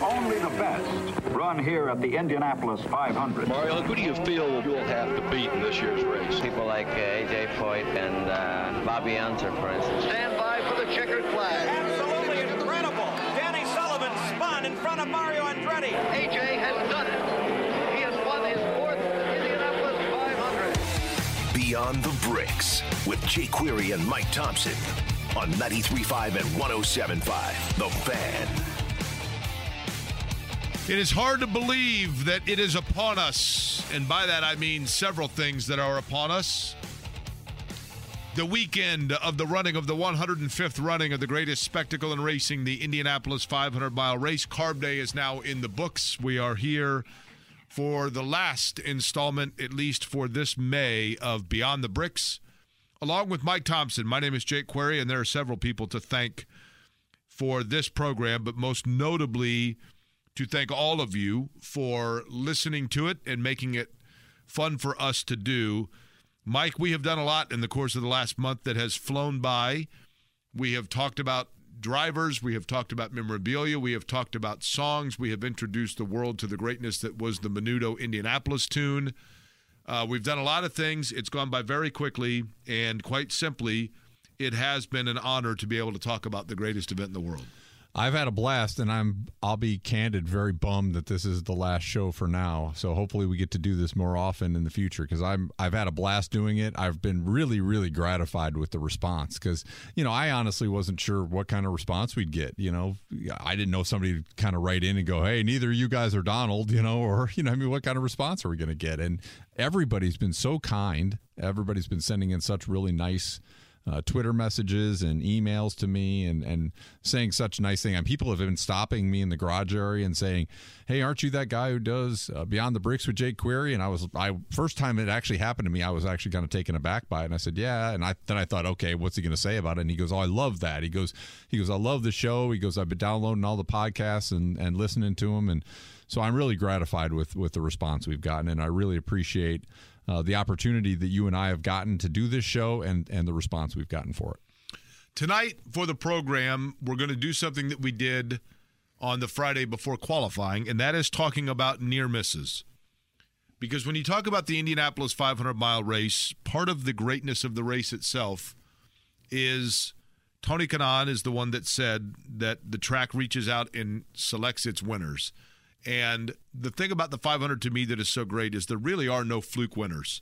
Only the best run here at the Indianapolis 500. Mario, who do you feel you'll have to beat in this year's race? People like uh, A.J. Foyt and uh, Bobby Unser, for instance. Stand by for the checkered flag. Absolutely incredible. Danny Sullivan spun in front of Mario Andretti. A.J. has done it. He has won his fourth Indianapolis 500. Beyond the Bricks with Jake Query and Mike Thomsen on 93.5 and 107.5. The Fan. It is hard to believe that it is upon us. And by that, I mean several things that are upon us. The weekend of the running of the 105th running of the greatest spectacle in racing, the Indianapolis 500 mile race. Carb Day is now in the books. We are here for the last installment, at least for this May, of Beyond the Bricks, along with Mike Thomsen. My name is Jake Query, and there are several people to thank for this program, but most notably, to thank all of you for listening to it and making it fun for us to do. Mike, we have done a lot in the course of the last month that has flown by. We have talked about drivers, we have talked about memorabilia, we have talked about songs, we have introduced the world to the greatness that was the Menudo Indianapolis tune. Uh, we've done a lot of things. It's gone by very quickly, and quite simply, it has been an honor to be able to talk about the greatest event in the world. I've had a blast, and I'm I'll be candid, very bummed that this is the last show for now. So hopefully we get to do this more often in the future because I'm I've had a blast doing it. I've been really really gratified with the response because you know I honestly wasn't sure what kind of response we'd get. You know I didn't know somebody kind of write in and go, hey, neither you guys are Donald, you know, or you know I mean what kind of response are we going to get? And everybody's been so kind. Everybody's been sending in such really nice uh, Twitter messages and emails to me and, and saying such nice things. And people have been stopping me in the garage area and saying, "Hey, aren't you that guy who does uh, Beyond the Bricks with Jake Query?" And I was, I first time it actually happened to me, I was actually kind of taken aback by it. And I said, "Yeah." And I then I thought, okay, what's he going to say about it? And he goes, "Oh, I love that." He goes, he goes, "I love the show." He goes, "I've been downloading all the podcasts and and listening to them." And so I'm really gratified with with the response we've gotten, and I really appreciate uh, the opportunity that you and I have gotten to do this show and and the response we've gotten for it. Tonight for the program, we're going to do something that we did on the Friday before qualifying, and that is talking about near misses. Because when you talk about the Indianapolis 500 mile race, part of the greatness of the race itself is Tony Kanaan is the one that said that the track reaches out and selects its winners. And the thing about the 500 to me that is so great is there really are no fluke winners.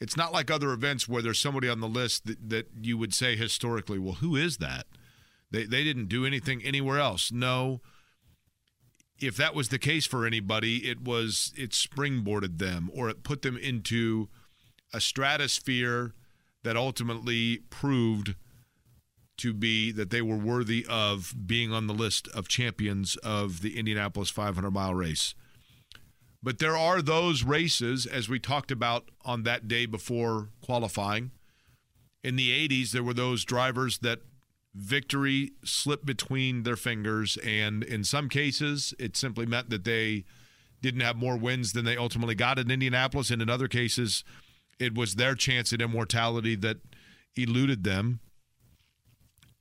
It's not like other events where there's somebody on the list that, that you would say historically, well, who is that? They, they didn't do anything anywhere else. No. If that was the case for anybody, it was it springboarded them or it put them into a stratosphere that ultimately proved to be that they were worthy of being on the list of champions of the Indianapolis 500 mile race. But there are those races, as we talked about on that day before qualifying. In the 80s, there were those drivers that victory slipped between their fingers. And in some cases, it simply meant that they didn't have more wins than they ultimately got in Indianapolis. And in other cases, it was their chance at immortality that eluded them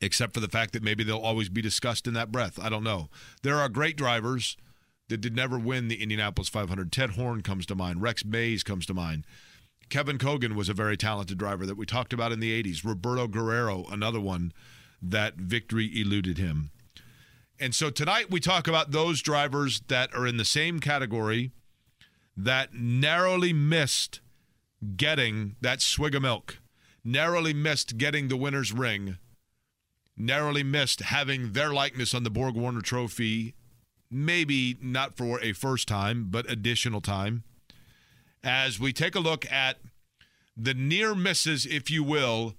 except for the fact that maybe they'll always be discussed in that breath. I don't know. There are great drivers that did never win the Indianapolis 500. Ted Horn comes to mind. Rex Mays comes to mind. Kevin Cogan was a very talented driver that we talked about in the 80s. Roberto Guerrero, another one that victory eluded him. And so tonight we talk about those drivers that are in the same category that narrowly missed getting that swig of milk, narrowly missed getting the winner's ring narrowly missed having their likeness on the Borg Warner Trophy, maybe not for a first time, but additional time. As we take a look at the near misses, if you will,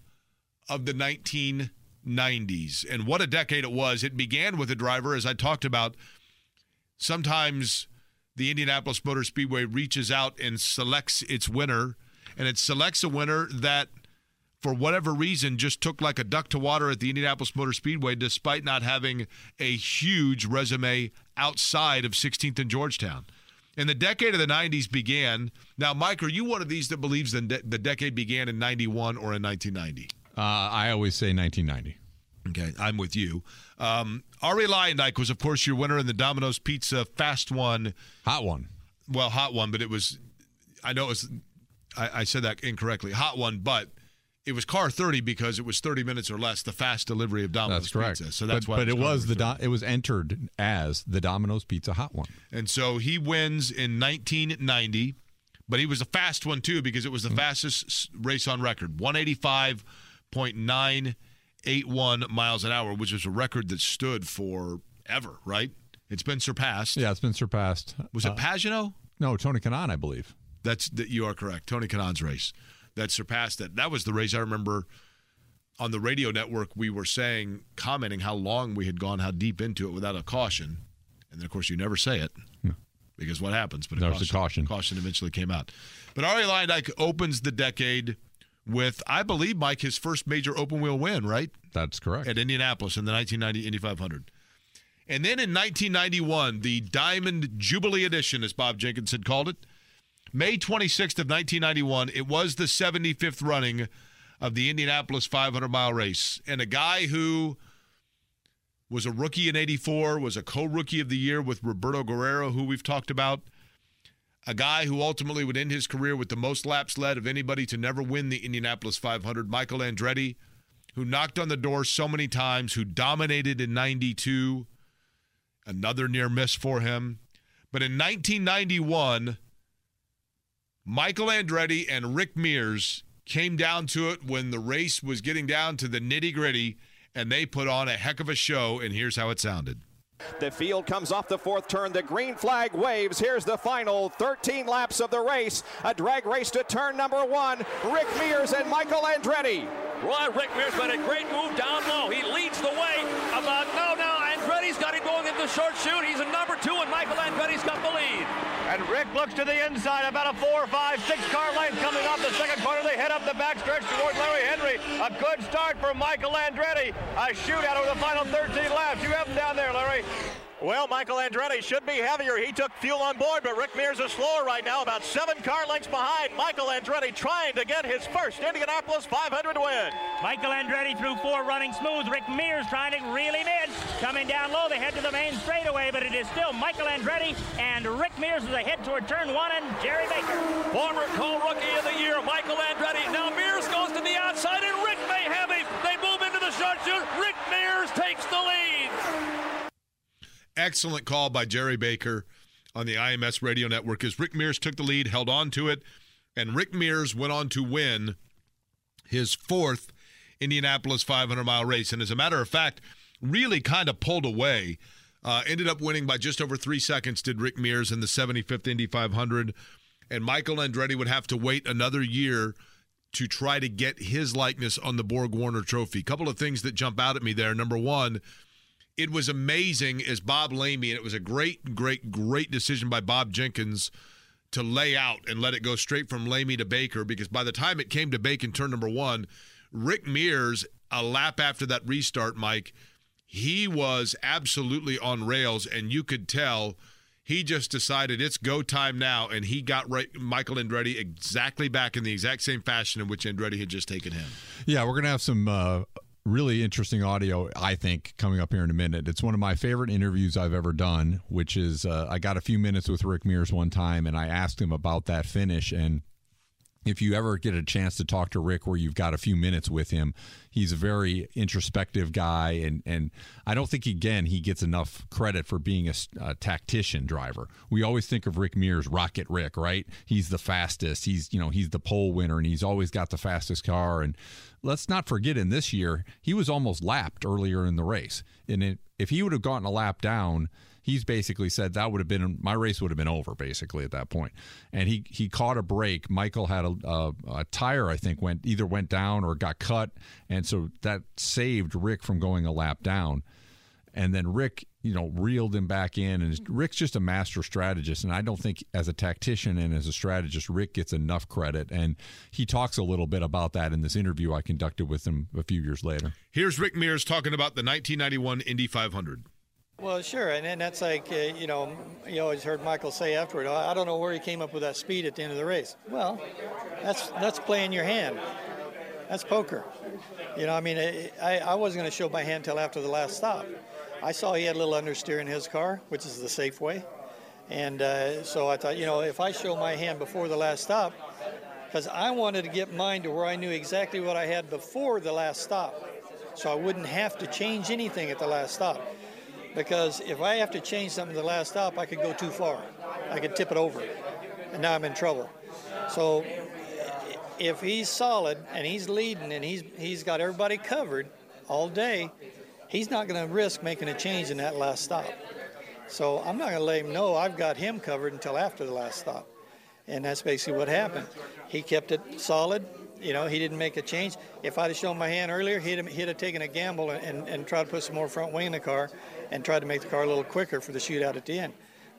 of the 1990s. And what a decade it was. It began with a driver, as I talked about, sometimes the Indianapolis Motor Speedway reaches out and selects its winner, and it selects a winner that – for whatever reason, just took like a duck to water at the Indianapolis Motor Speedway, despite not having a huge resume outside of 16th and Georgetown. And the decade of the 90s began. Now, Mike, are you one of these that believes that the decade began in 91 or in 1990? Uh, I always say 1990. Okay, I'm with you. Um, Arie Luyendyk was, of course, your winner in the Domino's Pizza Fast One. Hot one. Well, hot one, but it was. I know it was. I, I said that incorrectly. Hot one, but it was car 30 because it was 30 minutes or less. The fast delivery of Domino's That's correct. Pizza. So that's but, why. But it was the do, it was entered as the Domino's Pizza Hot one. And so he wins in 1990, but he was a fast one too because it was the Mm. fastest race on record 185.981 miles an hour, which is a record that stood for ever, right? It's been surpassed. Yeah, it's been surpassed. Was it Uh, Pagano? no, Tony Kanaan, I believe. That's that you are correct. Tony Kanaan's race that surpassed that. That was the race I remember on the radio network. We were saying, commenting how long we had gone, how deep into it without a caution, and then of course you never say it because what happens? But There's a caution. Caution eventually came out. But Arie Luyendyk opens the decade with, I believe, Mike, his first major open wheel win, right? That's correct. At Indianapolis in the 1990 Indy 500. And then in 1991, the Diamond Jubilee Edition, as Bob Jenkins had called it, May 26th of 1991, it was the 75th running of the Indianapolis 500 mile race. And a guy who was a rookie in 84, was a co-rookie of the year with Roberto Guerrero, who we've talked about. A guy who ultimately would end his career with the most laps led of anybody to never win the Indianapolis 500, Michael Andretti, who knocked on the door so many times, who dominated in 92. Another near miss for him. But in 1991, Michael Andretti and Rick Mears came down to it when the race was getting down to the nitty gritty, and they put on a heck of a show. And here's how it sounded. The field comes off the fourth turn. The green flag waves. Here's the final 13 laps of the race. A drag race to turn number one. Rick Mears and Michael Andretti. Well, Rick Mears made a great move down low. He leads the way. About no, no. Andretti's got him going into the short chute. He's a number two, and Michael Andretti's got the lead. And Rick looks to the inside, about a four, five, six car length coming off the second corner. They head up the backstretch toward Larry Henry. A good start for Michael Andretti. A shootout over the final 13 laps. You have him down there, Larry. Well, Michael Andretti should be heavier. He took fuel on board, but Rick Mears is slower right now, about seven car lengths behind. Michael Andretti trying to get his first Indianapolis 500 win. Michael Andretti through four running smooth. Rick Mears trying to reel him in. Coming down low, they head to the main straightaway, but it is still Michael Andretti and Rick Mears as they head toward turn one and Jerry Baker. Former co-rookie of the year, Michael Andretti. Now Mears goes to the outside, and Rick may have him. They move into the short chute. Rick Mears takes the lead. Excellent call by Jerry Baker on the IMS radio network as Rick Mears took the lead, held on to it, and Rick Mears went on to win his fourth Indianapolis 500 mile race. And as a matter of fact, really kind of pulled away. Uh, ended up winning by just over three seconds, did Rick Mears in the 75th Indy 500. And Michael Andretti would have to wait another year to try to get his likeness on the Borg Warner Trophy. couple of things that jump out at me there. Number one, it was amazing as Bob Lamey, and it was a great, great, great decision by Bob Jenkins to lay out and let it go straight from Lamey to Baker because by the time it came to Baker in turn number one, Rick Mears, a lap after that restart, Mike, he was absolutely on rails, and you could tell he just decided it's go time now, and he got right, Michael Andretti exactly back in the exact same fashion in which Andretti had just taken him. Yeah, we're gonna have some uh, really interesting audio. I think coming up here in a minute. It's one of my favorite interviews I've ever done. Which is uh, I got a few minutes with Rick Mears one time, and I asked him about that finish and. If you ever get a chance to talk to Rick where you've got a few minutes with him, he's a very introspective guy and and I don't think again he gets enough credit for being a, a tactician driver. We always think of Rick Mears, Rocket Rick, right? He's the fastest. He's you know he's the pole winner and he's always got the fastest car. And let's not forget in this year he was almost lapped earlier in the race. And it, if he would have gotten a lap down, he's basically said that would have been my race would have been over basically at that point. And he he caught a break. Michael had a, a, a tire I think went either went down or got cut, and so that saved Rick from going a lap down. And then Rick, you know, reeled him back in. And Rick's just a master strategist. And I don't think, as a tactician and as a strategist, Rick gets enough credit. And he talks a little bit about that in this interview I conducted with him a few years later. Here's Rick Mears talking about the 1991 Indy 500. Well, sure, and, and that's like uh, you know, you always heard Michael say afterward, "Oh, I don't know where he came up with that speed at the end of the race. Well, that's that's playing your hand. That's poker. You know, I mean, I, I wasn't going to show my hand until after the last stop. I saw he had a little understeer in his car, which is the safe way. And uh, so I thought, you know, if I show my hand before the last stop, because I wanted to get mine to where I knew exactly what I had before the last stop. So I wouldn't have to change anything at the last stop. Because if I have to change something at the last stop, I could go too far. I could tip it over. And now I'm in trouble. So if he's solid and he's leading and he's he's got everybody covered all day, he's not going to risk making a change in that last stop. So I'm not going to let him know I've got him covered until after the last stop. And that's basically what happened. He kept it solid. You know, he didn't make a change. If I'd have shown my hand earlier, he'd have, he'd have taken a gamble and, and, tried to put some more front wing in the car and tried to make the car a little quicker for the shootout at the end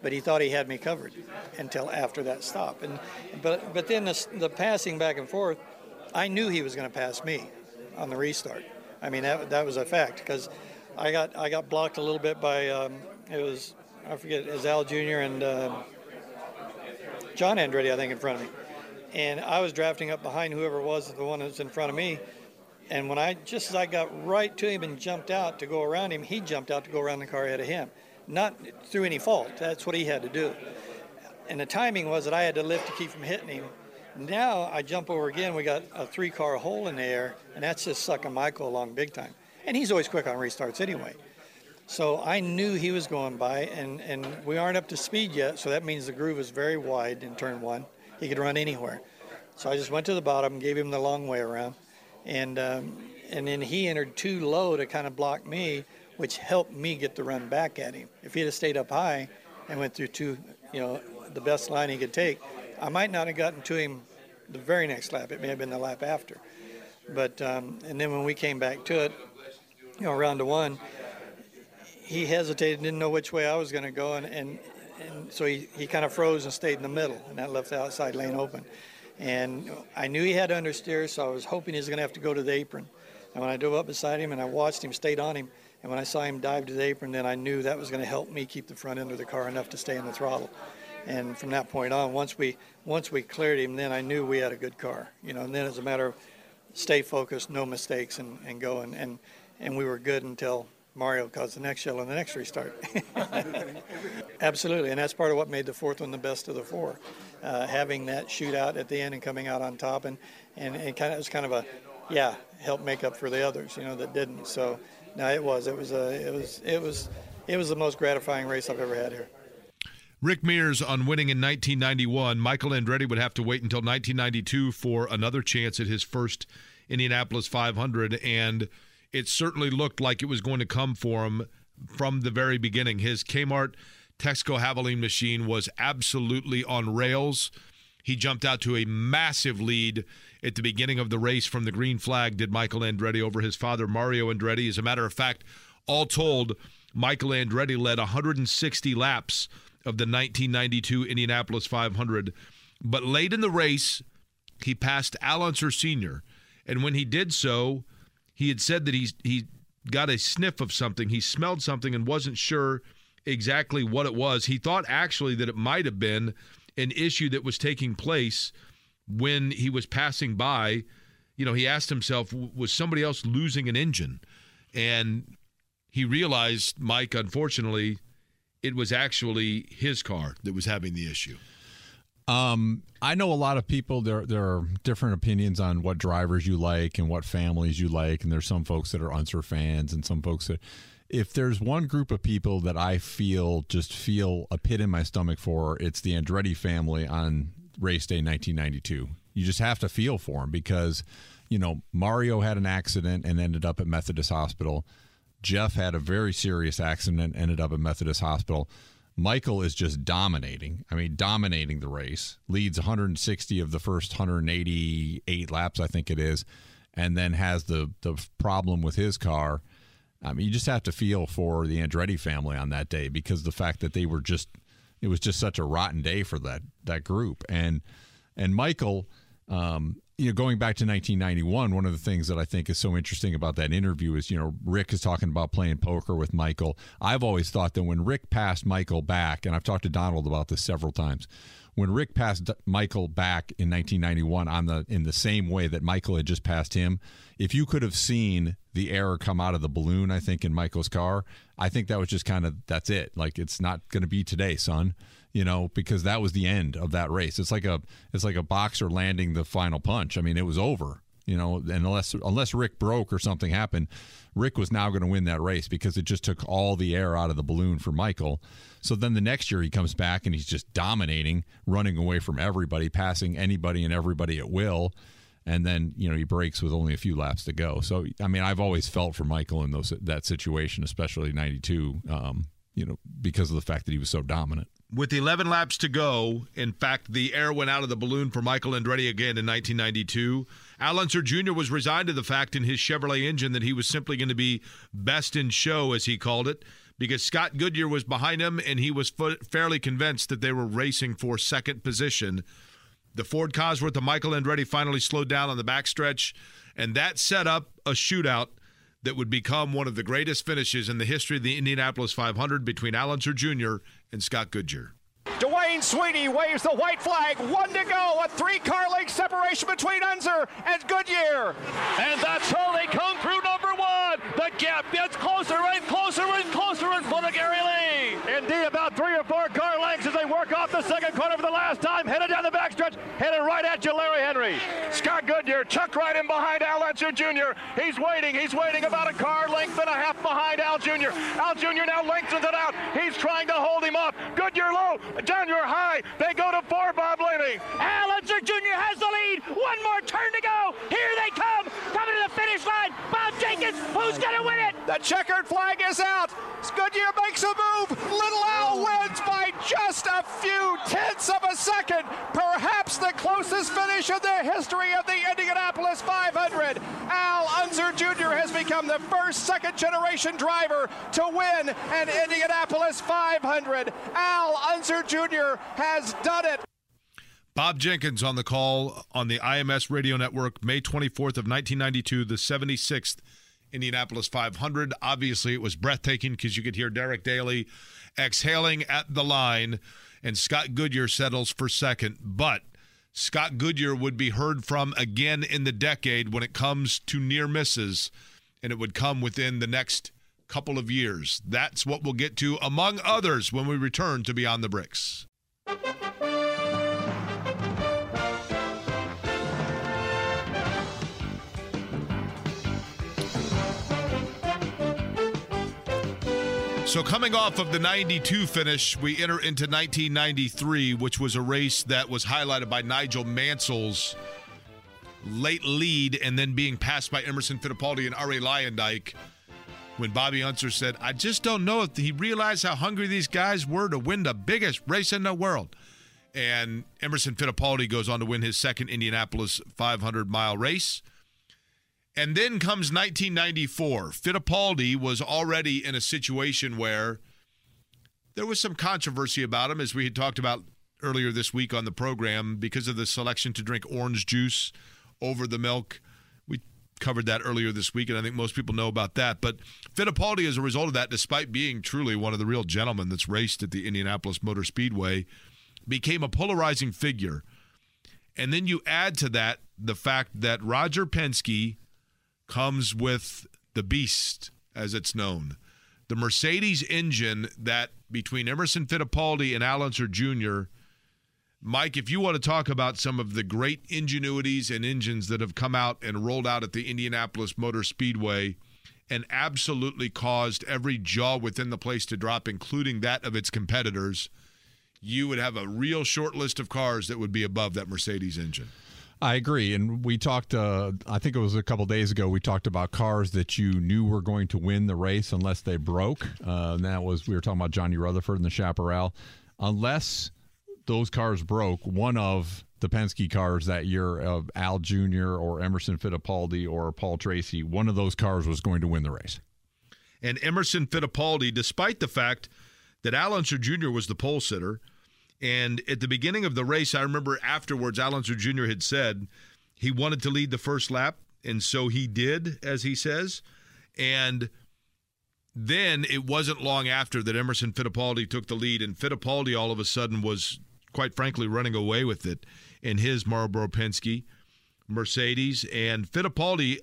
but he thought he had me covered until after that stop. And but but then the, the passing back and forth, I knew he was going to pass me on the restart. I mean that that was a fact because I got I got blocked a little bit by um, it was I forget it was Al Jr. and uh, John Andretti I think in front of me, and I was drafting up behind whoever was the one that was in front of me. And when I just as I got right to him and jumped out to go around him, he jumped out to go around the car ahead of him not through any fault. That's what he had to do. And the timing was that I had to lift to keep from hitting him. Now I jump over again. We got a three car hole in the air, and that's just sucking Michael along big time. And he's always quick on restarts anyway. So I knew he was going by, and, and we aren't up to speed yet, so that means the groove is very wide in turn one. He could run anywhere. So I just went to the bottom, gave him the long way around, and um, and then he entered too low to kind of block me which helped me get the run back at him. If he had stayed up high and went through two, you know, the best line he could take, I might not have gotten to him the very next lap. It may have been the lap after. But um, and then when we came back to it, you know, round to one, he hesitated, didn't know which way I was going to go, and, and and so he, he kind of froze and stayed in the middle, and that left the outside lane open. And I knew he had understeer, so I was hoping he was going to have to go to the apron. And when I drove up beside him and I watched him, stayed on him, and when I saw him dive to the apron, then I knew that was going to help me keep the front end of the car enough to stay in the throttle. And from that point on, once we once we cleared him, then I knew we had a good car. You know, and then it's a matter of stay focused, no mistakes, and, and go. And, and, and we were good until Mario caused the next yellow and the next restart. Absolutely, and that's part of what made the fourth one the best of the four. Uh, having that shootout at the end and coming out on top, and, and it kind of it was kind of a, yeah, help make up for the others, you know, that didn't. So no, it was. It was a. It was. It was. It was the most gratifying race I've ever had here. Rick Mears on winning in 1991. Michael Andretti would have to wait until 1992 for another chance at his first Indianapolis 500, and it certainly looked like it was going to come for him from the very beginning. His Kmart Texaco Havoline machine was absolutely on rails. He jumped out to a massive lead at the beginning of the race from the green flag, did Michael Andretti over his father, Mario Andretti. As a matter of fact, all told, Michael Andretti led 160 laps of the 1992 Indianapolis 500. But late in the race, he passed Al Sr. And when he did so, he had said that he, he got a sniff of something. He smelled something and wasn't sure exactly what it was. He thought actually that it might have been an issue that was taking place when he was passing by. You know, he asked himself, was somebody else losing an engine? And he realized, Mike, unfortunately, it was actually his car that was having the issue. Um, I know a lot of people. There, there are different opinions on what drivers you like and what families you like, and there's some folks that are Unser fans, and some folks that if there's one group of people that I feel just feel a pit in my stomach for, it's the Andretti family on race day 1992. You just have to feel for them because, you know, Mario had an accident and ended up at Methodist Hospital. Jeff had a very serious accident, and ended up at Methodist Hospital. Michael is just dominating. I mean, dominating the race. Leads 160 of the first 188 laps, I think it is, and then has the the problem with his car I mean, you just have to feel for the Andretti family on that day because the fact that they were just it was just such a rotten day for that that group and and Michael um, you know going back to 1991 one of the things that I think is so interesting about that interview is you know Rick is talking about playing poker with Michael I've always thought that when Rick passed Michael back and I've talked to Donald about this several times when Rick passed Michael back in 1991 on the in the same way that Michael had just passed him, if you could have seen the air come out of the balloon, I think in Michael's car, I think that was just kind of that's it. Like it's not going to be today, son. You know, because that was the end of that race. It's like a it's like a boxer landing the final punch. I mean, it was over. You know, and unless unless Rick broke or something happened, Rick was now going to win that race because it just took all the air out of the balloon for Michael. So then the next year he comes back and he's just dominating, running away from everybody, passing anybody and everybody at will. And then you know he breaks with only a few laps to go. So I mean, I've always felt for Michael in those that situation, especially '92. Um, you know, because of the fact that he was so dominant. With 11 laps to go, in fact, the air went out of the balloon for Michael Andretti again in 1992. Al Unser Jr. was resigned to the fact in his Chevrolet engine that he was simply going to be best in show, as he called it, because Scott Goodyear was behind him and he was fairly convinced that they were racing for second position. The Ford Cosworth of Michael Andretti finally slowed down on the backstretch, and that set up a shootout that would become one of the greatest finishes in the history of the Indianapolis 500 between Al Unser Jr. and Scott Goodyear. Duane Sweeney waves the white flag. One to go. A three car length separation between Unser and Goodyear. And that's how they come through number one. The gap gets closer and closer and closer in front of Gary Lee. About three or four car lengths as they work off the second corner for the last time. Headed down the backstretch, headed right at you, Larry Henry. Scott Goodyear, Chuck right in behind Al Unser Jr. He's waiting. He's waiting about a car length and a half behind Al Jr. Al Jr. now lengthens it out. He's trying to hold him up. Goodyear low. Junior high. They go to four, Bob Lamey. Al Unser Jr. has the lead. One more turn to go. Here they come. Coming to the finish line. Bob Jenkins. Who's going to win it? The checkered flag is out. Goodyear makes a move. Little Al wins by just a few tenths of a second. Perhaps the closest finish in the history of the Indianapolis 500. Al Unser Jr. has become the first second generation driver to win an Indianapolis 500. Al Unser Jr. has done it. Bob Jenkins on the call on the IMS radio network, May 24th of 1992, the 76th Indianapolis 500. Obviously, it was breathtaking because you could hear Derek Daly exhaling at the line, and Scott Goodyear settles for second. But Scott Goodyear would be heard from again in the decade when it comes to near misses, and it would come within the next couple of years. That's what we'll get to, among others, when we return to Beyond the Bricks. So, coming off of the 92 finish, we enter into 1993, which was a race that was highlighted by Nigel Mansell's late lead and then being passed by Emerson Fittipaldi and Arie Luyendyk. When Bobby Unser said, I just don't know if he realized how hungry these guys were to win the biggest race in the world. And Emerson Fittipaldi goes on to win his second Indianapolis 500 mile race. And then comes 1994. Fittipaldi was already in a situation where there was some controversy about him, as we had talked about earlier this week on the program, because of the selection to drink orange juice over the milk. We covered that earlier this week, and I think most people know about that. But Fittipaldi, as a result of that, despite being truly one of the real gentlemen that's raced at the Indianapolis Motor Speedway, became a polarizing figure. And then you add to that the fact that Roger Penske comes with the beast, as it's known. The Mercedes engine that between Emerson Fittipaldi and Al Unser Jr., Mike, if you want to talk about some of the great ingenuities and engines that have come out and rolled out at the Indianapolis Motor Speedway and absolutely caused every jaw within the place to drop, including that of its competitors, you would have a real short list of cars that would be above that Mercedes engine. I agree. And we talked, uh, I think it was a couple days ago, we talked about cars that you knew were going to win the race unless they broke. Uh, and that was, we were talking about Johnny Rutherford and the Chaparral. Unless those cars broke, one of the Penske cars that year of Al Jr. or Emerson Fittipaldi or Paul Tracy, one of those cars was going to win the race. And Emerson Fittipaldi, despite the fact that Al Unser Jr. was the pole sitter, and at the beginning of the race, I remember afterwards, Al Jr. had said he wanted to lead the first lap, and so he did, as he says. And then it wasn't long after that Emerson Fittipaldi took the lead, and Fittipaldi all of a sudden was quite frankly, running away with it in his Marlboro Penske Mercedes. And Fittipaldi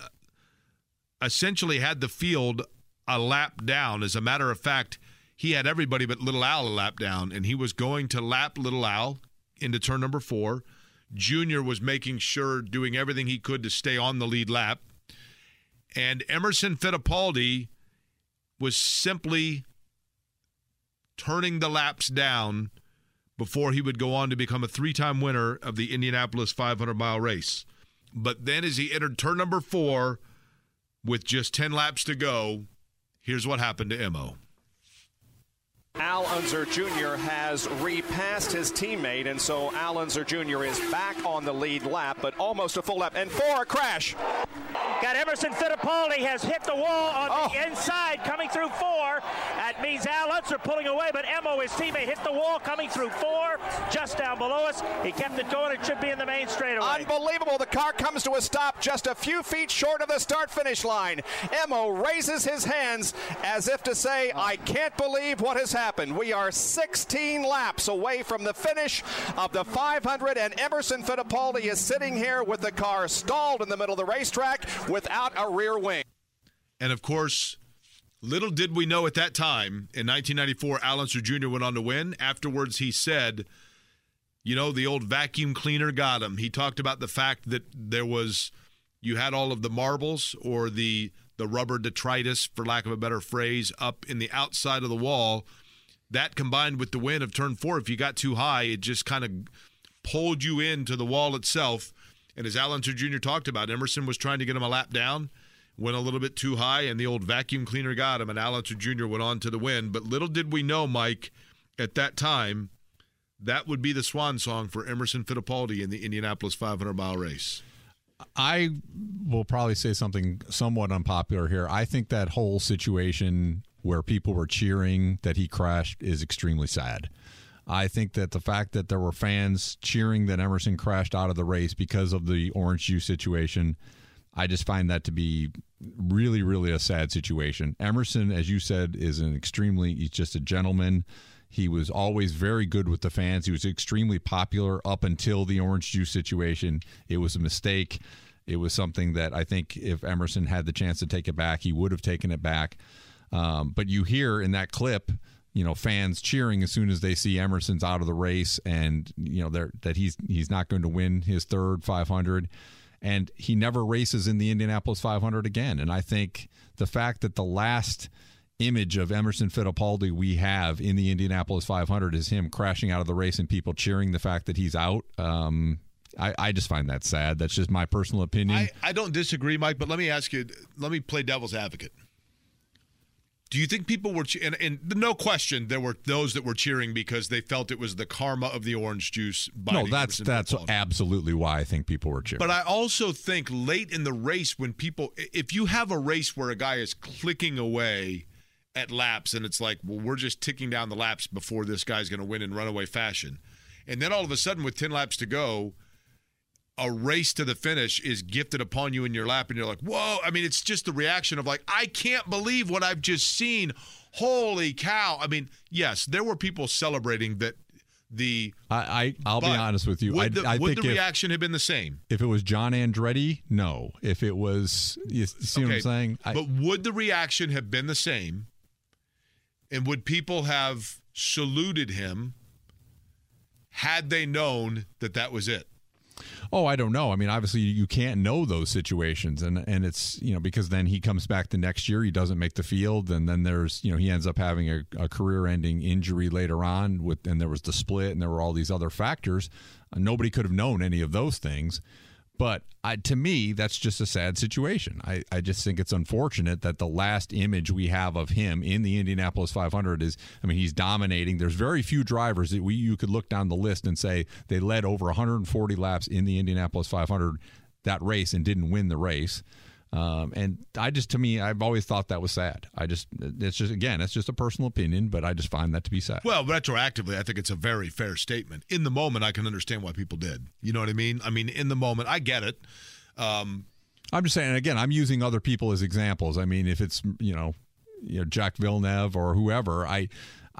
essentially had the field a lap down. As a matter of fact, he had everybody but Little Al a lap down, and he was going to lap Little Al into turn number four. Junior was making sure, doing everything he could to stay on the lead lap. And Emerson Fittipaldi was simply turning the laps down before he would go on to become a three time winner of the Indianapolis 500 mile race. But then, as he entered turn number four with just 10 laps to go, here's what happened to Mo. Al Unser Jr. has repassed his teammate, and so Al Unser Jr. is back on the lead lap, but almost a full lap. And for a crash. Got Emerson Fittipaldi has hit the wall on oh. the inside, coming through four. That means Al Unser pulling away, but Emo, his teammate, hit the wall, coming through four, just down below us. He kept it going. It should be in the main straightaway. Unbelievable. The car comes to a stop just a few feet short of the start-finish line. Emo raises his hands as if to say, I can't believe what has happened happened. We are 16 laps away from the finish of the 500, and Emerson Fittipaldi is sitting here with the car stalled in the middle of the racetrack without a rear wing. And of course, little did we know at that time in 1994, Al Unser Jr. went on to win. Afterwards, he said, you know, the old vacuum cleaner got him. He talked about the fact that there was, you had all of the marbles or the the rubber detritus, for lack of a better phrase, up in the outside of the wall that combined with the wind of turn four, if you got too high, it just kind of pulled you into the wall itself. And as Al Jr. talked about, Emerson was trying to get him a lap down, went a little bit too high, and the old vacuum cleaner got him, and Al Jr. went on to the win. But little did we know, Mike, at that time, that would be the swan song for Emerson Fittipaldi in the Indianapolis 500 mile race. I will probably say something somewhat unpopular here. I think that whole situation where people were cheering that he crashed is extremely sad. I think that the fact that there were fans cheering that Emerson crashed out of the race because of the orange juice situation, I just find that to be really, really a sad situation. Emerson, as you said, is an extremely, he's just a gentleman. He was always very good with the fans. He was extremely popular up until the orange juice situation. It was a mistake. It was something that I think if Emerson had the chance to take it back, he would have taken it back. Um, but you hear in that clip, you know, fans cheering as soon as they see Emerson's out of the race, and you know that he's he's not going to win his third 500, and he never races in the Indianapolis 500 again. And I think the fact that the last image of Emerson Fittipaldi we have in the Indianapolis 500 is him crashing out of the race and people cheering the fact that he's out. Um, I, I, just find that sad. That's just my personal opinion. I, I don't disagree, Mike, but let me ask you, let me play devil's advocate. Do you think people were, and, and, no question, there were those that were cheering because they felt it was the karma of the orange juice. No, that's that's absolutely why I think people were cheering. But I also think late in the race, when people, if you have a race where a guy is clicking away at laps, and it's like, well, we're just ticking down the laps before this guy's going to win in runaway fashion, and then all of a sudden, with ten laps to go, a race to the finish is gifted upon you in your lap and you're like whoa i mean it's just the reaction of like i can't believe what i've just seen holy cow i mean yes there were people celebrating that the I, I will be honest with you. Would the, I, I would think the if, reaction have been the same? If it was John Andretti, no. If it was, you see okay, what I'm saying? I, but would the reaction have been the same? And would people have saluted him had they known that that was it? Oh, I don't know. I mean, obviously you can't know those situations, and and it's you know because then he comes back the next year, he doesn't make the field, and then there's you know he ends up having a, a career-ending injury later on with, and there was the split, and there were all these other factors. Uh, nobody could have known any of those things. But I, to me, that's just a sad situation. I, I just think it's unfortunate that the last image we have of him in the Indianapolis 500 is, I mean, he's dominating. There's very few drivers that we you could look down the list and say they led over 140 laps in the Indianapolis 500 that race and didn't win the race. Um, and I just, to me, I've always thought that was sad. I just, it's just, again, it's just a personal opinion, but I just find that to be sad. Well, retroactively, I think it's a very fair statement. In the moment, I can understand why people did. You know what I mean? I mean, in the moment, I get it. Um, I'm just saying, again, I'm using other people as examples. I mean, if it's, you know, you know Jacques Villeneuve or whoever, I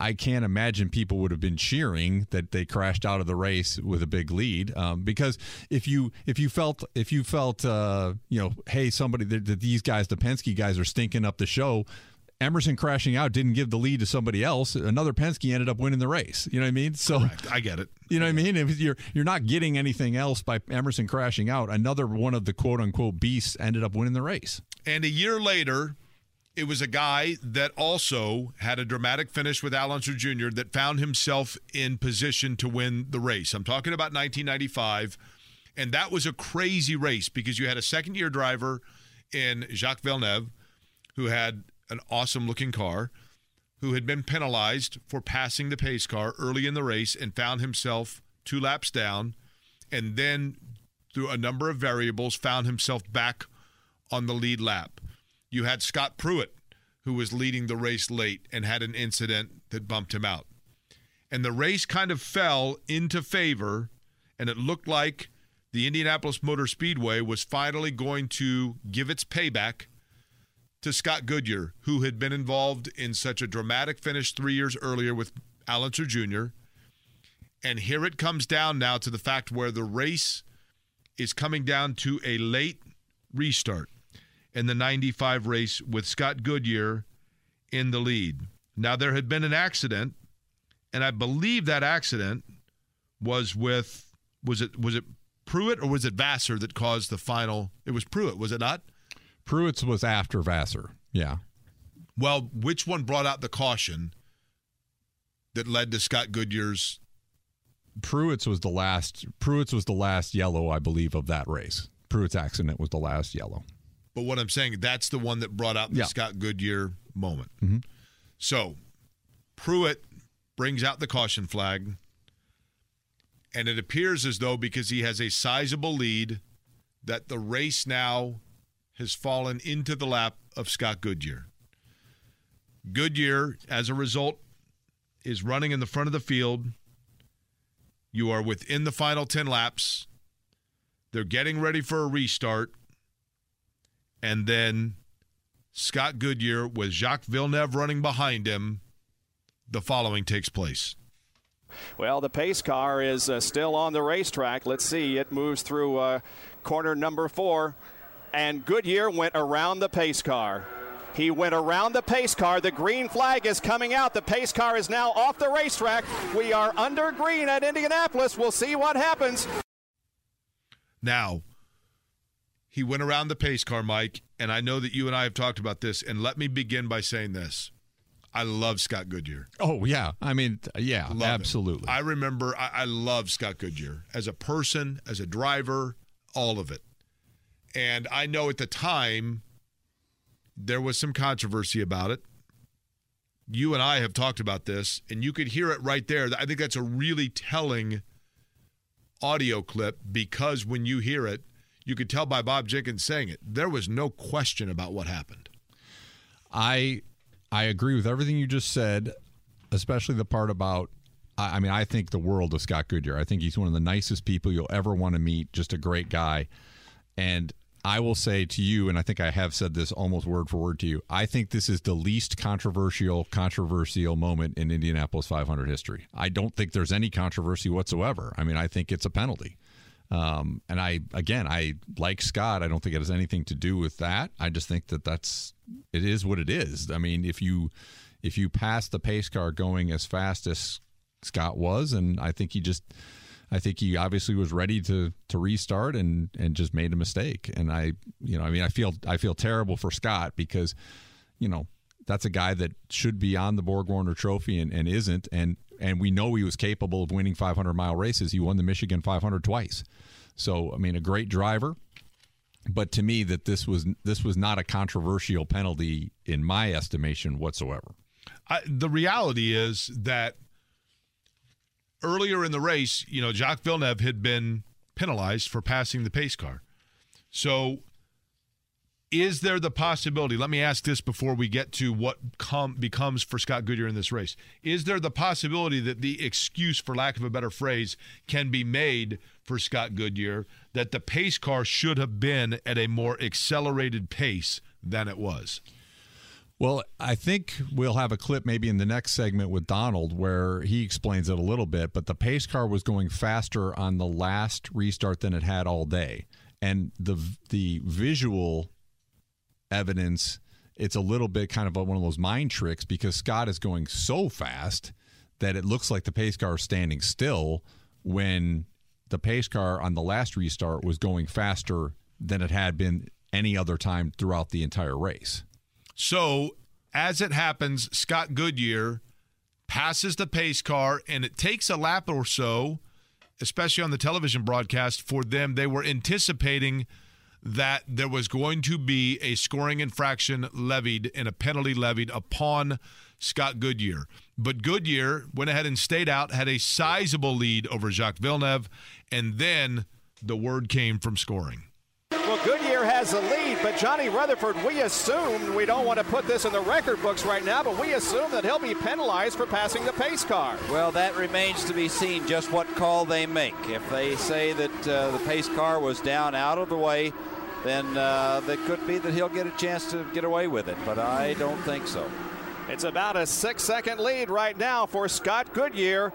I can't imagine people would have been cheering that they crashed out of the race with a big lead. Um, because if you if you felt if you felt uh, you know, hey, somebody that these guys, the Penske guys, are stinking up the show. Emerson crashing out didn't give the lead to somebody else. Another Penske ended up winning the race. You know what I mean? So Correct. I get it. You know what I mean? If you're you're not getting anything else by Emerson crashing out, another one of the quote unquote beasts ended up winning the race. And a year later, it was a guy that also had a dramatic finish with Al Unser Jr. that found himself in position to win the race. I'm talking about 1995, and that was a crazy race because you had a second year driver in Jacques Villeneuve who had an awesome looking car who had been penalized for passing the pace car early in the race and found himself two laps down and then through a number of variables found himself back on the lead lap. You had Scott Pruett who was leading the race late and had an incident that bumped him out. And the race kind of fell into favor and it looked like the Indianapolis Motor Speedway was finally going to give its payback to Scott Goodyear, who had been involved in such a dramatic finish three years earlier with Al Unser Jr. And here it comes down now to the fact where the race is coming down to a late restart in the 95 race with Scott Goodyear in the lead. Now, there had been an accident, and I believe that accident was with was it was it Pruett or was it Vasser that caused the final? It was Pruett, was it not? Pruett's was after Vasser. Yeah. Well, which one brought out the caution that led to Scott Goodyear's? Pruett's was the last. Pruett's was the last yellow, I believe, of that race. Pruett's accident was the last yellow. But what I'm saying, that's the one that brought out the Yeah. Scott Goodyear moment. Mm-hmm. So Pruett brings out the caution flag, and it appears as though because he has a sizable lead, that the race now has fallen into the lap of Scott Goodyear. Goodyear, as a result, is running in the front of the field. You are within the final 10 laps. They're getting ready for a restart. And then Scott Goodyear with Jacques Villeneuve running behind him. The following takes place. Well, the pace car is uh, still on the racetrack. Let's see. It moves through uh, corner number four. And Goodyear went around the pace car. He went around the pace car. The green flag is coming out. The pace car is now off the racetrack. We are under green at Indianapolis. We'll see what happens. Now, he went around the pace car, Mike, and I know that you and I have talked about this. And let me begin by saying this I love Scott Goodyear. Oh yeah, I mean, yeah, Love him. absolutely. I remember I, I love Scott Goodyear as a person, as a driver, all of it. And I know at the time there was some controversy about it. You and I have talked about this, and you could hear it right there. I think that's a really telling audio clip because when you hear it, you could tell by Bob Jenkins saying it. There was no question about what happened. I I agree with everything you just said, especially the part about. I, I mean, I think the world of Scott Goodyear. I think he's one of the nicest people you'll ever want to meet. Just a great guy, and I will say to you, and I think I have said this almost word for word to you. I think this is the least controversial controversial moment in Indianapolis 500 history. I don't think there's any controversy whatsoever. I mean, I think it's a penalty. Um, and I, again, I like Scott. I don't think it has anything to do with that. I just think that that's it is what it is. I mean, if you if you pass the pace car going as fast as Scott was, and I think he just, I think he obviously was ready to to restart and and just made a mistake. And I, you know, I mean, I feel I feel terrible for Scott because, you know, that's a guy that should be on the Borg Warner Trophy and, and isn't. And and we know he was capable of winning 500 mile races. He won the Michigan 500 twice. So I mean, a great driver. But to me, that this was this was not a controversial penalty in my estimation whatsoever. I, the reality is that earlier in the race, you know, Jacques Villeneuve had been penalized for passing the pace car. So, is there the possibility? Let me ask this before we get to what com- becomes for Scott Goodyear in this race. Is there the possibility that the excuse, for lack of a better phrase, can be made for Scott Goodyear that the pace car should have been at a more accelerated pace than it was? Well, I think we'll have a clip maybe in the next segment with Donald where he explains it a little bit. But the pace car was going faster on the last restart than it had all day, and the the visual evidence it's a little bit kind of one of those mind tricks because Scott is going so fast that it looks like the pace car is standing still when the pace car on the last restart was going faster than it had been any other time throughout the entire race. So, as it happens, Scott Goodyear passes the pace car, and it takes a lap or so, especially on the television broadcast, for them. They were anticipating that there was going to be a scoring infraction levied and a penalty levied upon Scott Goodyear. But Goodyear went ahead and stayed out, had a sizable lead over Jacques Villeneuve, and then the word came from scoring. Goodyear has the lead, but Johnny Rutherford, we assume, we don't want to put this in the record books right now, but we assume that he'll be penalized for passing the pace car. Well, that remains to be seen just what call they make. If they say that uh, the pace car was down out of the way, then uh, it could be that he'll get a chance to get away with it, but I don't think so. It's about a six second lead right now for Scott Goodyear.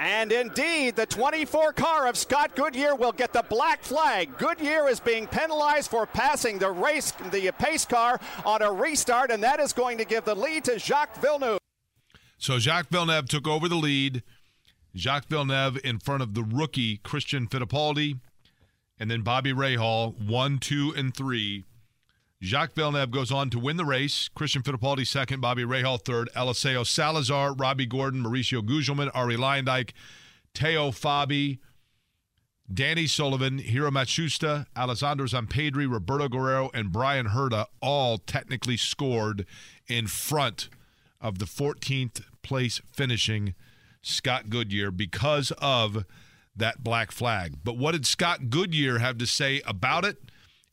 And indeed, the 24 car of Scott Goodyear will get the black flag. Goodyear is being penalized for passing the race, the pace car on a restart, and that is going to give the lead to Jacques Villeneuve. So Jacques Villeneuve took over the lead. Jacques Villeneuve in front of the rookie Christian Fittipaldi, and then Bobby Rahal, one, two, and three. Jacques Villeneuve goes on to win the race. Christian Fittipaldi second, Bobby Rahal third, Eliseo Salazar, Robby Gordon, Mauricio Gugelmin, Arie Luyendyk, Teo Fabi, Danny Sullivan, Hiro Matsushita, Alessandro Zampedri, Roberto Guerrero, and Bryan Herta all technically scored in front of the 14th place finishing Scott Goodyear because of that black flag. But what did Scott Goodyear have to say about it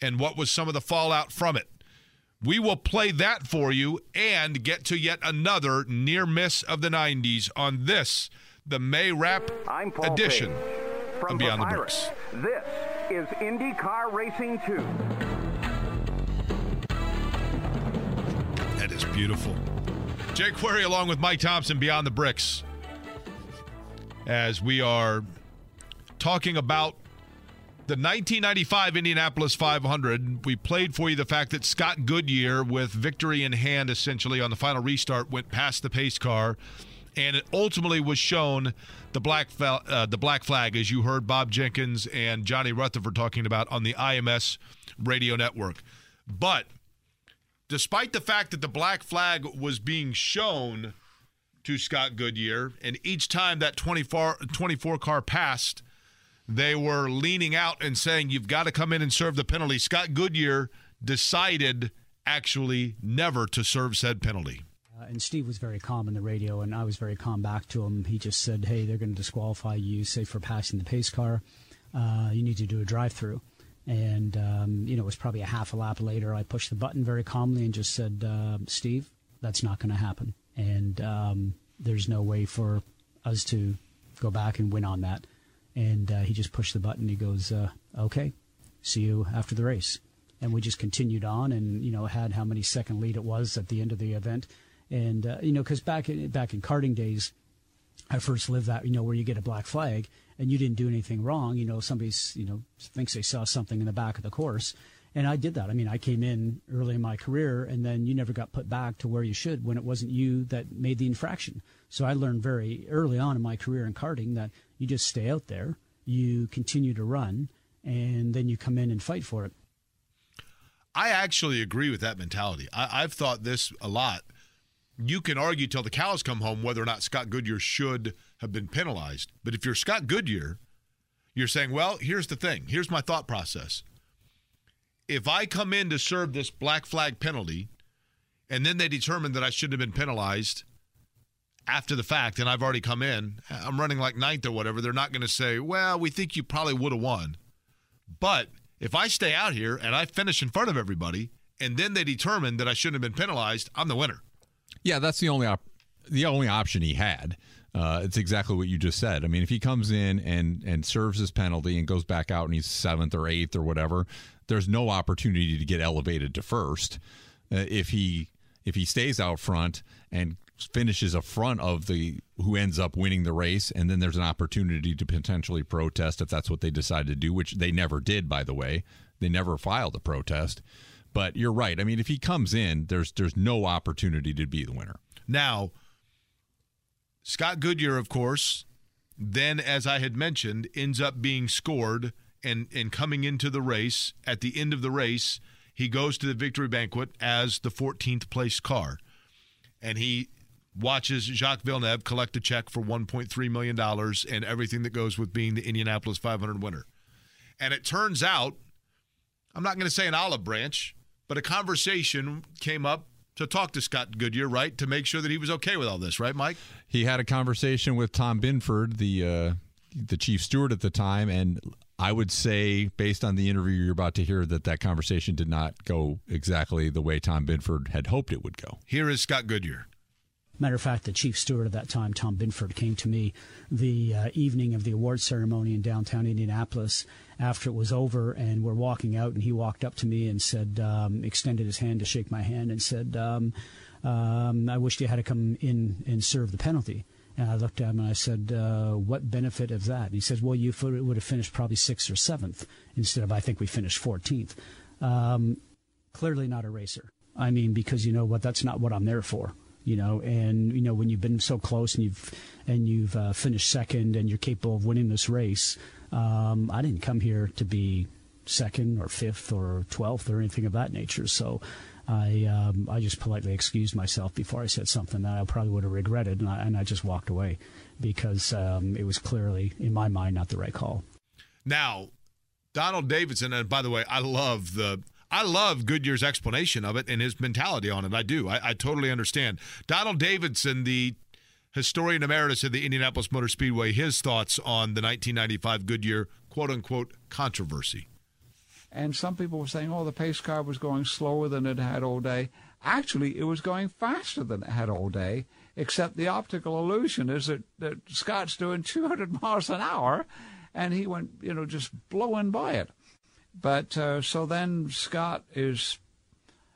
and what was some of the fallout from it? We will play that for you and get to yet another near miss of the 90s on this, the May Wrap edition from of Beyond the Papyrus. Bricks. This is IndyCar Racing 2. That is beautiful. Jake Query along with Mike Thomsen, Beyond the Bricks, as we are talking about the 1995 Indianapolis 500. We played for you the fact that Scott Goodyear, with victory in hand essentially on the final restart, went past the pace car. And it ultimately was shown the black uh, the black flag, as you heard Bob Jenkins and Johnny Rutherford talking about on the IMS radio network. But despite the fact that the black flag was being shown to Scott Goodyear, and each time that 24, 24 car passed, they were leaning out and saying, You've got to come in and serve the penalty. Scott Goodyear decided actually never to serve said penalty. Uh, and Steve was very calm in the radio, and I was very calm back to him. He just said, "Hey, they're going to disqualify you, say for passing the pace car. Uh, you need to do a drive-through." And um, you know, it was probably a half a lap later. I pushed the button very calmly and just said, uh, "Steve, that's not going to happen, and um, there's no way for us to go back and win on that." And uh, he just pushed the button. He goes, uh, "Okay, see you after the race." And we just continued on, and you know, had how many second lead it was at the end of the event. And uh, you know because back in, back in karting days i first lived that you know where you get a black flag and you didn't do anything wrong. You know somebody's you know thinks they saw something in the back of the course. And i did that. I mean i came in early in my career and then you never got put back to where you should when it wasn't you that made the infraction. So i learned very early on in my career in karting that you just stay out there you continue to run and then you come in and fight for it I actually agree with that mentality. I, I've thought this a lot. You can argue till the cows come home whether or not Scott Goodyear should have been penalized. But if you're Scott Goodyear, you're saying, well, here's the thing. Here's my thought process. If I come in to serve this black flag penalty, and then they determine that I shouldn't have been penalized after the fact, and I've already come in, I'm running like ninth or whatever, they're not going to say, well, we think you probably would have won. But if I stay out here and I finish in front of everybody, and then they determine that I shouldn't have been penalized, I'm the winner. Yeah, that's the only op- the only option he had. Uh, it's exactly what you just said. I mean, if he comes in and and serves his penalty and goes back out and he's seventh or eighth or whatever, there's no opportunity to get elevated to first. Uh, if he if he stays out front and finishes a front of the who ends up winning the race and then there's an opportunity to potentially protest if that's what they decide to do which they never did by the way they never filed a protest but you're right i mean if he comes in there's there's no opportunity to be the winner Now, Scott Goodyear, of course, then, as I had mentioned, ends up being scored and, and coming into the race. At the end of the race, he goes to the victory banquet as the 14th place car. And he watches Jacques Villeneuve collect a check for $1.3 million and everything that goes with being the Indianapolis 500 winner. And it turns out, I'm not going to say an olive branch, but a conversation came up to talk to Scott Goodyear, right, to make sure that he was okay with all this, right, Mike? he had a conversation with Tom Binford, the uh, the chief steward at the time, and I would say, based on the interview you're about to hear, that that conversation did not go exactly the way Tom Binford had hoped it would go. Here is Scott Goodyear. Matter of fact, the chief steward at that time, Tom Binford, came to me the uh, evening of the award ceremony in downtown Indianapolis after it was over, and we're walking out, and he walked up to me and said, um, extended his hand to shake my hand, and said, um, um, "I wished you had to come in and serve the penalty." And I looked at him and I said, uh, "What benefit of that?" And he says, "Well, you would have finished probably sixth or seventh instead of I think we finished 14th." Um, clearly not a racer. I mean, because you know what? That's not what I'm there for. You know, and you know when you've been so close and you've and you've uh, finished second and you're capable of winning this race. Um, I didn't come here to be second or fifth or twelfth or anything of that nature. So. I um, I just politely excused myself before I said something that I probably would have regretted, and I, and I just walked away because um, it was clearly, in my mind, not the right call. Now, Donald Davidson, and by the way, I love the I love Goodyear's explanation of it and his mentality on it. I do. I, I totally understand. Donald Davidson, the historian emeritus of the Indianapolis Motor Speedway, his thoughts on the 1995 Goodyear quote unquote controversy. And some people were saying, oh, the pace car was going slower than it had all day. Actually, it was going faster than it had all day, except the optical illusion is that, that Scott's doing 200 miles an hour, and he went, you know, just blowing by it. But uh, so then Scott is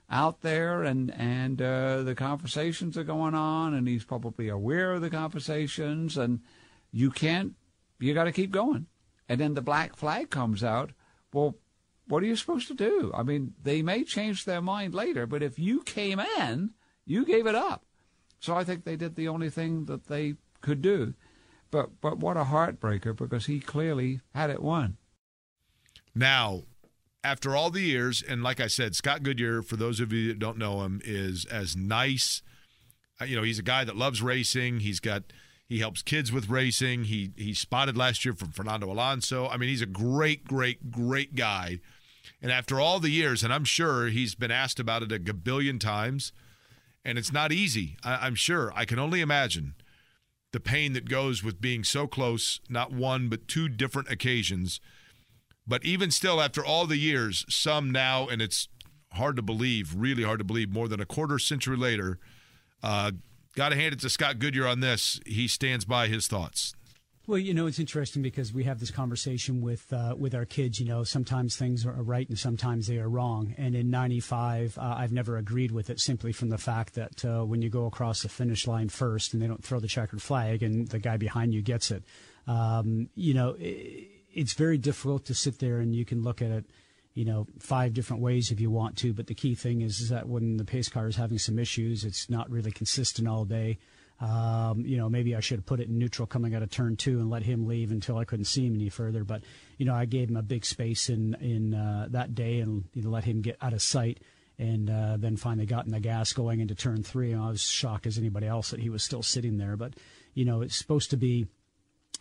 out there, and and uh, the conversations are going on, and he's probably aware of the conversations, and you can't, you got to keep going. And then the black flag comes out. Well, what are you supposed to do? I mean, they may change their mind later, but if you came in, you gave it up. So I think they did the only thing that they could do. But but what a heartbreaker because he clearly had it won. Now, after all the years, and like I said, Scott Goodyear, for those of you that don't know him, is as nice. uh, You know, he's a guy that loves racing. He's got he helps kids with racing. He he spotted last year from Fernando Alonso. I mean, he's a great, great, great guy. And after all the years, and I'm sure he's been asked about it a gabillion times, and it's not easy. I, I'm sure. I can only imagine the pain that goes with being so close, not one but two different occasions. But even still, after all the years, some now, and it's hard to believe, really hard to believe, more than a quarter century later, uh, got to hand it to Scott Goodyear on this. He stands by his thoughts. Well, you know, it's interesting because we have this conversation with uh, with our kids. You know, sometimes things are right and sometimes they are wrong. And in '95, uh, I've never agreed with it simply from the fact that uh, when you go across the finish line first and they don't throw the checkered flag and the guy behind you gets it, um, you know, it, it's very difficult to sit there and you can look at it. You know, five different ways if you want to, but the key thing is, is that when the pace car is having some issues, it's not really consistent all day. Um, you know, maybe I should have put it in neutral coming out of turn two and let him leave until I couldn't see him any further. But you know, I gave him a big space in in uh, that day and you know, let him get out of sight. And uh, then finally got in the gas going into turn three. And I was shocked as anybody else that he was still sitting there. But you know, it's supposed to be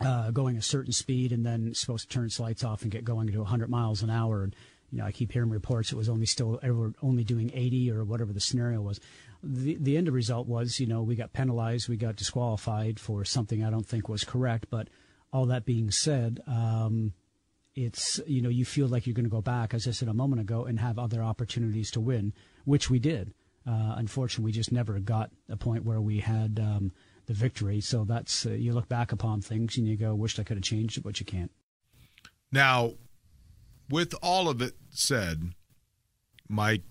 uh, going a certain speed and then supposed to turn its lights off and get going to 100 miles an hour. And you know, I keep hearing reports it was only still only doing 80 or whatever the scenario was. The the end result was, you know, we got penalized, we got disqualified for something I don't think was correct. But all that being said, um, it's you know you feel like you're going to go back, as I said a moment ago, and have other opportunities to win, which we did. Uh, unfortunately, we just never got a point where we had um, the victory. So that's uh, you look back upon things and you go, "Wished I could have changed it," but you can't. Now, with all of it said, Mike,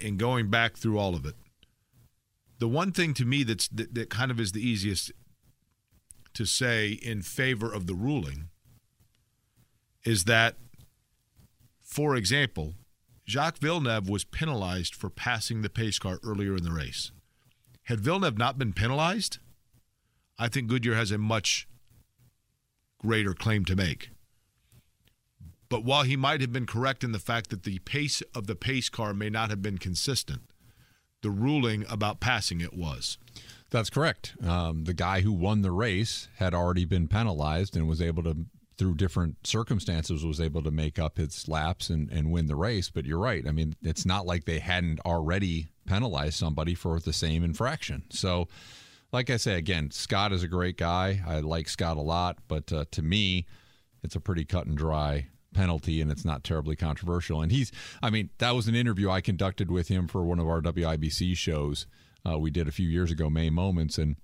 and going back through all of it, The one thing to me that's that, that kind of is the easiest to say in favor of the ruling is that, for example, Jacques Villeneuve was penalized for passing the pace car earlier in the race. Had Villeneuve not been penalized, I think Goodyear has a much greater claim to make. But while he might have been correct in the fact that the pace of the pace car may not have been consistent, the ruling about passing it was. That's correct. Um, the guy who won the race had already been penalized and was able to, through different circumstances, was able to make up his laps and, and win the race. But you're right. I mean, it's not like they hadn't already penalized somebody for the same infraction. So, like I say, again, Scott is a great guy. I like Scott a lot. But uh, to me, it's a pretty cut and dry penalty and it's not terribly controversial. And he's, I mean, that was an interview I conducted with him for one of our WIBC shows uh, we did a few years ago, May Moments. And,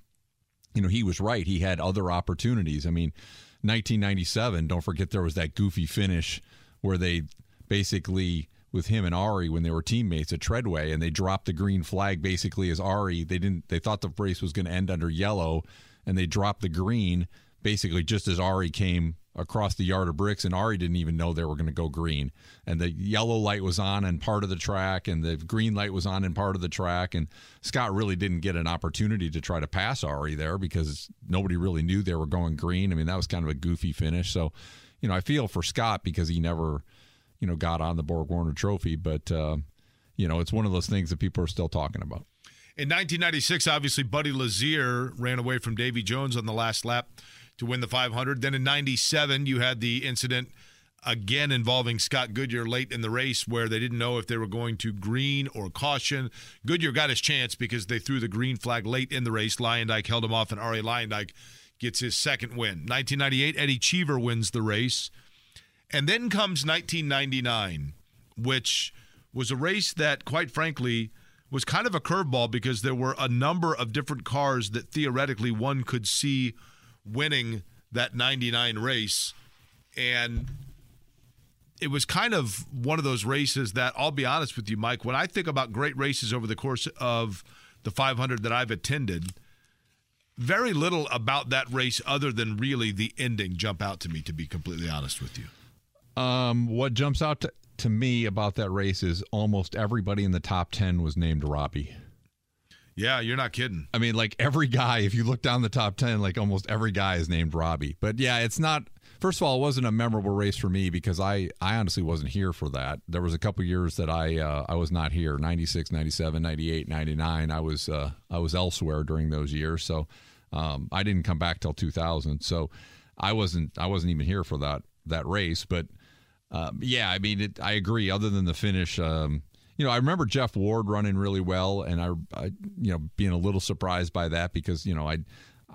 you know, he was right. He had other opportunities. I mean, 1997, don't forget there was that goofy finish where they basically with him and Arie when they were teammates at Treadway and they dropped the green flag basically as Arie they didn't they thought the race was going to end under yellow and they dropped the green basically just as Arie came across the yard of bricks, and Arie didn't even know they were going to go green. And the yellow light was on in part of the track, and the green light was on in part of the track. And Scott really didn't get an opportunity to try to pass Arie there because nobody really knew they were going green. I mean, that was kind of a goofy finish. So, you know, I feel for Scott because he never, you know, got on the Borg Warner Trophy, but uh, you know, it's one of those things that people are still talking about. In 1996, obviously, Buddy Lazier ran away from Davy Jones on the last lap to win the 500. Then in 97, you had the incident again involving Scott Goodyear late in the race where they didn't know if they were going to green or caution. Goodyear got his chance because they threw the green flag late in the race. Luyendyk held him off, and Arie Luyendyk gets his second win. 1998, Eddie Cheever wins the race. And then comes 1999, which was a race that, quite frankly, was kind of a curveball because there were a number of different cars that theoretically one could see – winning that 99 race. And it was kind of one of those races that I'll be honest with you, Mike, when I think about great races over the course of the 500 that I've attended, very little about that race other than really the ending jump out to me, to be completely honest with you. Um, what jumps out to, to me about that race is almost everybody in the top 10 was named Robbie. Yeah, you're not kidding. I mean, like every guy, if you look down the top 10, like almost every guy is named Robbie. But yeah, it's not, first of all, it wasn't a memorable race for me because I, I honestly wasn't here for that. There was a couple years that I, uh, I was not here 96, 97, 98, 99. I was, uh, I was elsewhere during those years. So um, I didn't come back till 2000. So I wasn't, I wasn't even here for that, that race. But um, yeah, I mean, it, I agree. Other than the finish, um, you know, I remember Jeff Ward running really well, and I, I, you know, being a little surprised by that because you know I,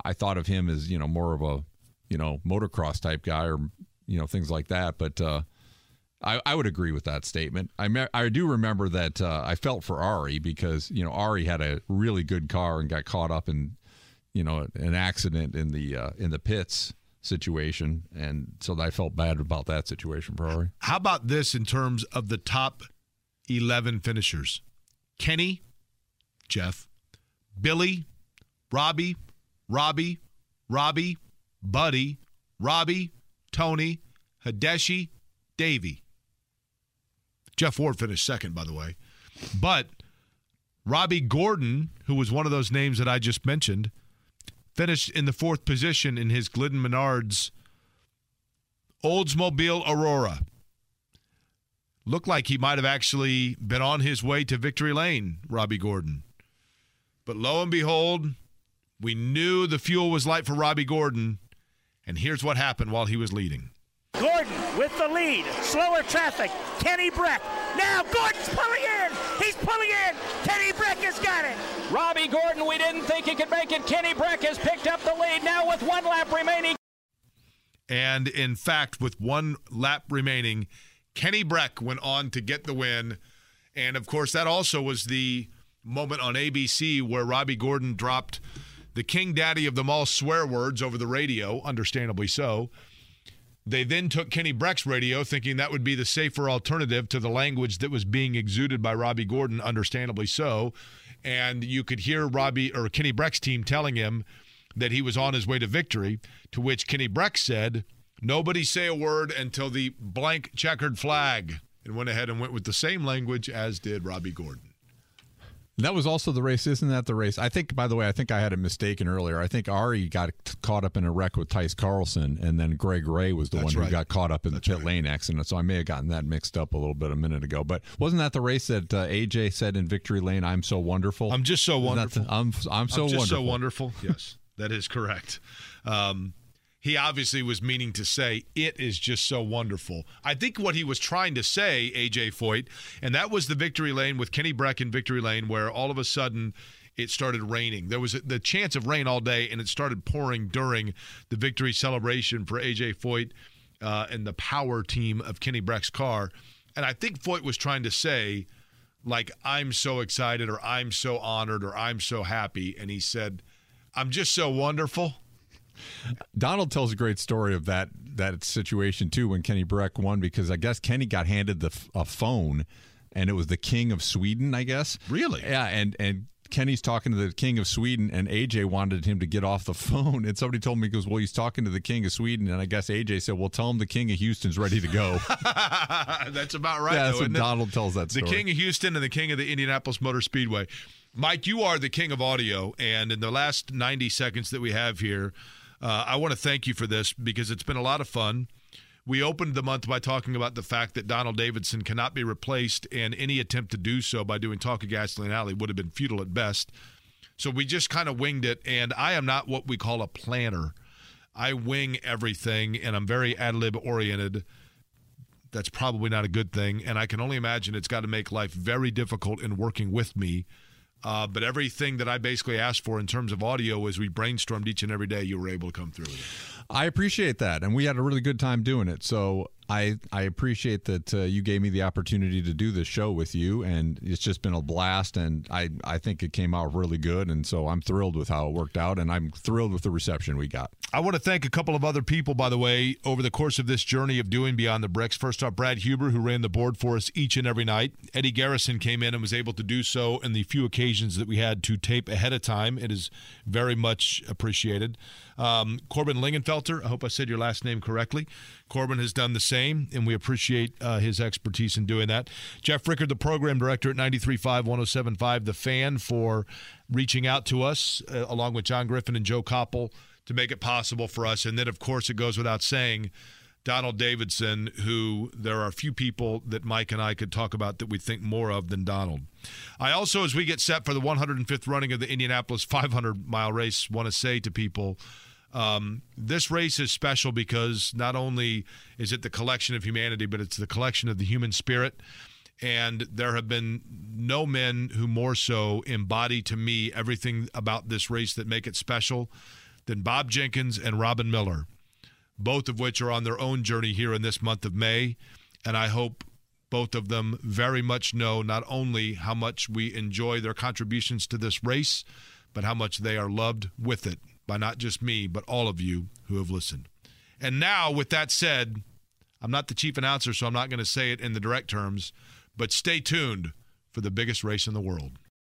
I thought of him as you know more of a, you know, motocross type guy or you know things like that. But uh, I, I would agree with that statement. I me- I do remember that uh, I felt for Arie because you know Arie had a really good car and got caught up in, you know, an accident in the uh, in the pits situation, and so I felt bad about that situation Arie. How about this in terms of the top 11 finishers Kenny, Jeff, Billy, Robbie, Robbie, Robbie, Buddy, Robbie, Tony, Hideshi, Davy. Jeff Ward finished second, by the way. But Robby Gordon, who was one of those names that I just mentioned, finished in the fourth position in his Glidden Menards Oldsmobile Aurora looked like he might have actually been on his way to victory lane, Robby Gordon. But lo and behold, we knew the fuel was light for Robby Gordon, and here's what happened while he was leading. Gordon with the lead. Slower traffic. Kenny Brack. Now Gordon's pulling pulling in. Kenny Brack has got it. Robby Gordon, we didn't think he could make it. Kenny Brack has picked up the lead now with one lap remaining. And in fact, with one lap remaining, Kenny Brack went on to get the win. And of course, that also was the moment on ABC where Robby Gordon dropped the king daddy of them all swear words over the radio, understandably so. They then took Kenny Brack's radio, thinking that would be the safer alternative to the language that was being exuded by Robby Gordon, understandably so. And you could hear Robbie or Kenny Brack's team telling him that he was on his way to victory, to which Kenny Brack said, Nobody say a word until the blank checkered flag, and went ahead and went with the same language as did Robby Gordon. That was also the race, isn't that the race? I think, by the way, I think I had a mistaken earlier. I think Arie got caught up in a wreck with Tyce Carlson, and then Greg Ray was the That's one right. who got caught up in That's the pit right. lane accident. So I may have gotten that mixed up a little bit a minute ago. But wasn't that the race that uh, AJ said in Victory Lane, "I'm so wonderful"? I'm just so wonderful. the- I'm I'm so I'm just wonderful. so wonderful. Yes, that is correct. Um, he obviously was meaning to say it is just so wonderful. I think what he was trying to say, AJ Foyt, and that was the victory lane with Kenny Brack in victory lane, where all of a sudden it started raining. There was the chance of rain all day, and it started pouring during the victory celebration for AJ Foyt uh, and the power team of Kenny Brack's car. And I think Foyt was trying to say, like, I'm so excited, or I'm so honored, or I'm so happy. And he said, I'm just so wonderful. Donald tells a great story of that that situation too when Kenny Brack won because I guess Kenny got handed the a phone and it was the king of Sweden I guess really yeah and and Kenny's talking to the king of Sweden and AJ wanted him to get off the phone and somebody told me he goes well he's talking to the king of Sweden and I guess AJ said well tell him the king of Houston's ready to go that's about right. yeah that's though, what isn't it? Donald tells that The king of Houston and the king of the Indianapolis Motor Speedway. Mike, you are the king of audio. And in the last 90 seconds that we have here, uh, I want to thank you for this because it's been a lot of fun. We opened the month by talking about the fact that Donald Davidson cannot be replaced, and any attempt to do so by doing Talk of Gasoline Alley would have been futile at best. So we just kind of winged it, and I am not what we call a planner. I wing everything, and I'm very ad lib oriented. That's probably not a good thing, and I can only imagine it's got to make life very difficult in working with me. Uh, but everything that I basically asked for in terms of audio as we brainstormed each and every day, you were able to come through with it. I appreciate that, and we had a really good time doing it. So I I appreciate that uh, you gave me the opportunity to do this show with you, and it's just been a blast. And I I think it came out really good, and so I'm thrilled with how it worked out, and I'm thrilled with the reception we got. I want to thank a couple of other people, by the way, over the course of this journey of doing Beyond the Bricks. First off, Brad Huber, who ran the board for us each and every night. Eddie Garrison came in and was able to do so in the few occasions that we had to tape ahead of time. It is very much appreciated. Um, Corbin Lingenfelter, I hope I said your last name correctly. Corbin has done the same, and we appreciate uh, his expertise in doing that. Jeff Rickard, the program director at 93.5, 107.5, The Fan, for reaching out to us, uh, along with John Griffin and Joe Koppel, to make it possible for us. And then, of course, it goes without saying, Donald Davidson, who there are few people that Mike and I could talk about that we think more of than Donald. I also, as we get set for the 105th running of the Indianapolis 500 mile race, want to say to people, um, this race is special because not only is it the collection of humanity, but it's the collection of the human spirit. And there have been no men who more so embody to me everything about this race that make it special than Bob Jenkins and Robin Miller, both of which are on their own journey here in this month of May. And I hope both of them very much know not only how much we enjoy their contributions to this race, but how much they are loved with it by not just me, but all of you who have listened. And now, with that said, I'm not the chief announcer, so I'm not going to say it in the direct terms, but stay tuned for the biggest race in the world.